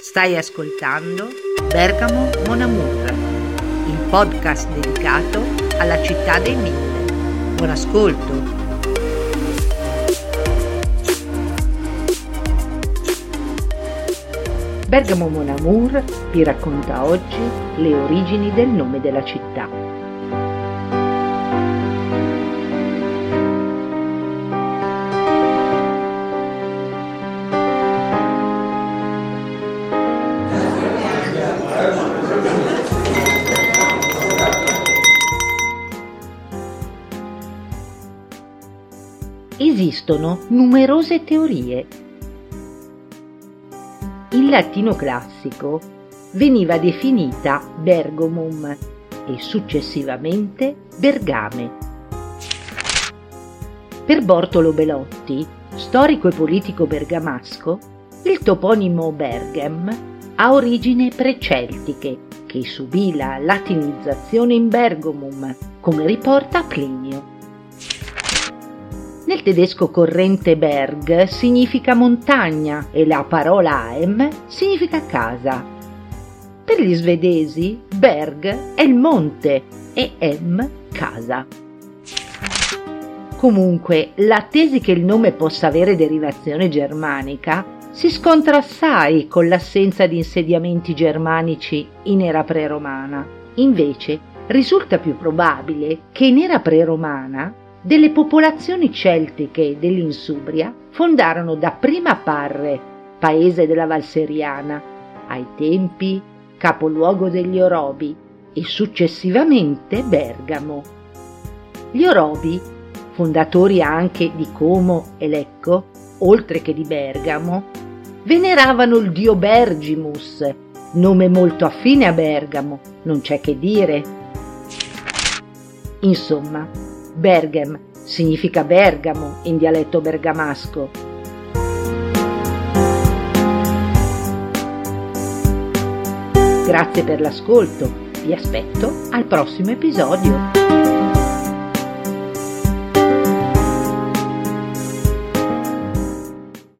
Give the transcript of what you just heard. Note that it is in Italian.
Stai ascoltando Bergamo Mon Amour, il podcast dedicato alla città dei mille. Buon ascolto! Bergamo Mon Amour vi racconta oggi le origini del nome della città. Esistono numerose teorie. In latino classico veniva definita Bergomum e successivamente Bergame. Per Bortolo Belotti, storico e politico bergamasco, il toponimo Bergam ha origini preceltiche che subì la latinizzazione in Bergomum, come riporta Plinio. Nel tedesco corrente Berg significa montagna e la parola Aem significa casa. Per gli svedesi Berg è il monte e Em casa. Comunque, la tesi che il nome possa avere derivazione germanica si scontra assai con l'assenza di insediamenti germanici in era preromana. Invece, risulta più probabile che in era preromana delle popolazioni celtiche dell'Insubria fondarono dapprima Parre, paese della Valseriana, ai tempi capoluogo degli Orobi, e successivamente Bergamo. Gli Orobi, fondatori anche di Como e Lecco, oltre che di Bergamo, veneravano il dio Bergimus, nome molto affine a Bergamo, non c'è che dire. Insomma, Bergam significa Bergamo in dialetto bergamasco. Grazie per l'ascolto, vi aspetto al prossimo episodio.